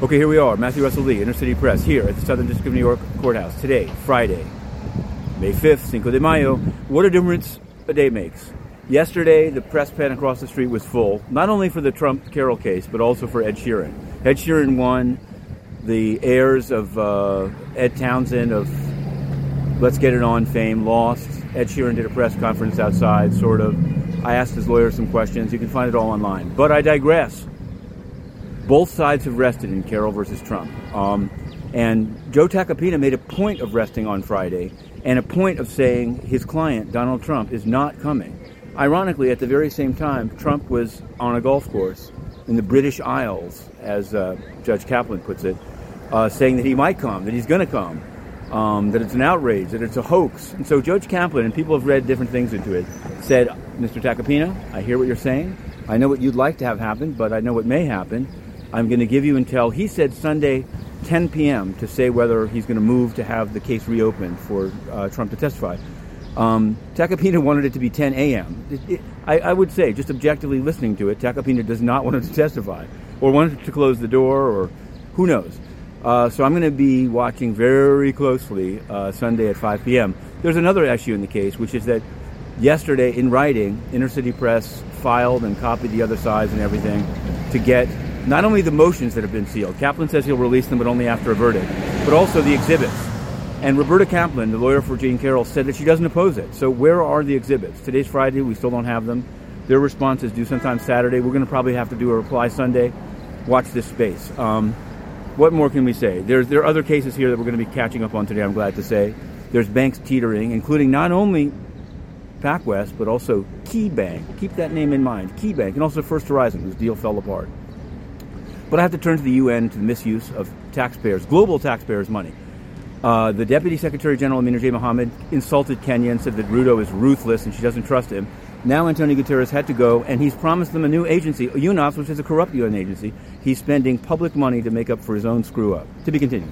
Okay, here we are, Matthew Russell Lee, Inner City Press, here at the Southern District of New York Courthouse. Today, Friday, May 5th, Cinco de Mayo. What a difference a day makes. Yesterday, the press pen across the street was full, not only for the Trump Carroll case, but also for Ed Sheeran. Ed Sheeran won. The heirs of uh, Ed Townsend of Let's Get It On fame lost. Ed Sheeran did a press conference outside, sort of. I asked his lawyer some questions. You can find it all online. But I digress both sides have rested in Carroll versus Trump. Um, and Joe Tacopina made a point of resting on Friday and a point of saying his client, Donald Trump, is not coming. Ironically, at the very same time, Trump was on a golf course in the British Isles, as uh, Judge Kaplan puts it, uh, saying that he might come, that he's going to come, um, that it's an outrage, that it's a hoax. And so Judge Kaplan, and people have read different things into it, said, Mr. Tacopina, I hear what you're saying. I know what you'd like to have happen, but I know what may happen. I'm going to give you until, he said Sunday, 10 p.m. to say whether he's going to move to have the case reopened for uh, Trump to testify. Um, wanted it to be 10 a.m. I, I, would say, just objectively listening to it, Tacopina does not want to testify or wanted to close the door or who knows. Uh, so I'm going to be watching very closely uh, Sunday at 5 p.m. There's another issue in the case, which is that yesterday in writing, Inner City Press filed and copied the other sides and everything to get not only the motions that have been sealed, Kaplan says he'll release them, but only after a verdict, but also the exhibits. And Roberta Kaplan, the lawyer for Jean Carroll, said that she doesn't oppose it. So where are the exhibits? Today's Friday, we still don't have them. Their response is due sometime Saturday. We're going to probably have to do a reply Sunday. Watch this space. Um, what more can we say? There's, there are other cases here that we're going to be catching up on today, I'm glad to say. There's banks teetering, including not only PacWest, but also KeyBank. Keep that name in mind. KeyBank, and also First Horizon, whose deal fell apart. But I have to turn to the UN to the misuse of taxpayers, global taxpayers' money. Uh, the Deputy Secretary General Amina J. Mohammed insulted Kenya and said that Ruto is ruthless and she doesn't trust him. Now Antonio Guterres had to go, and he's promised them a new agency, UNOPS, which is a corrupt UN agency. He's spending public money to make up for his own screw up. To be continued.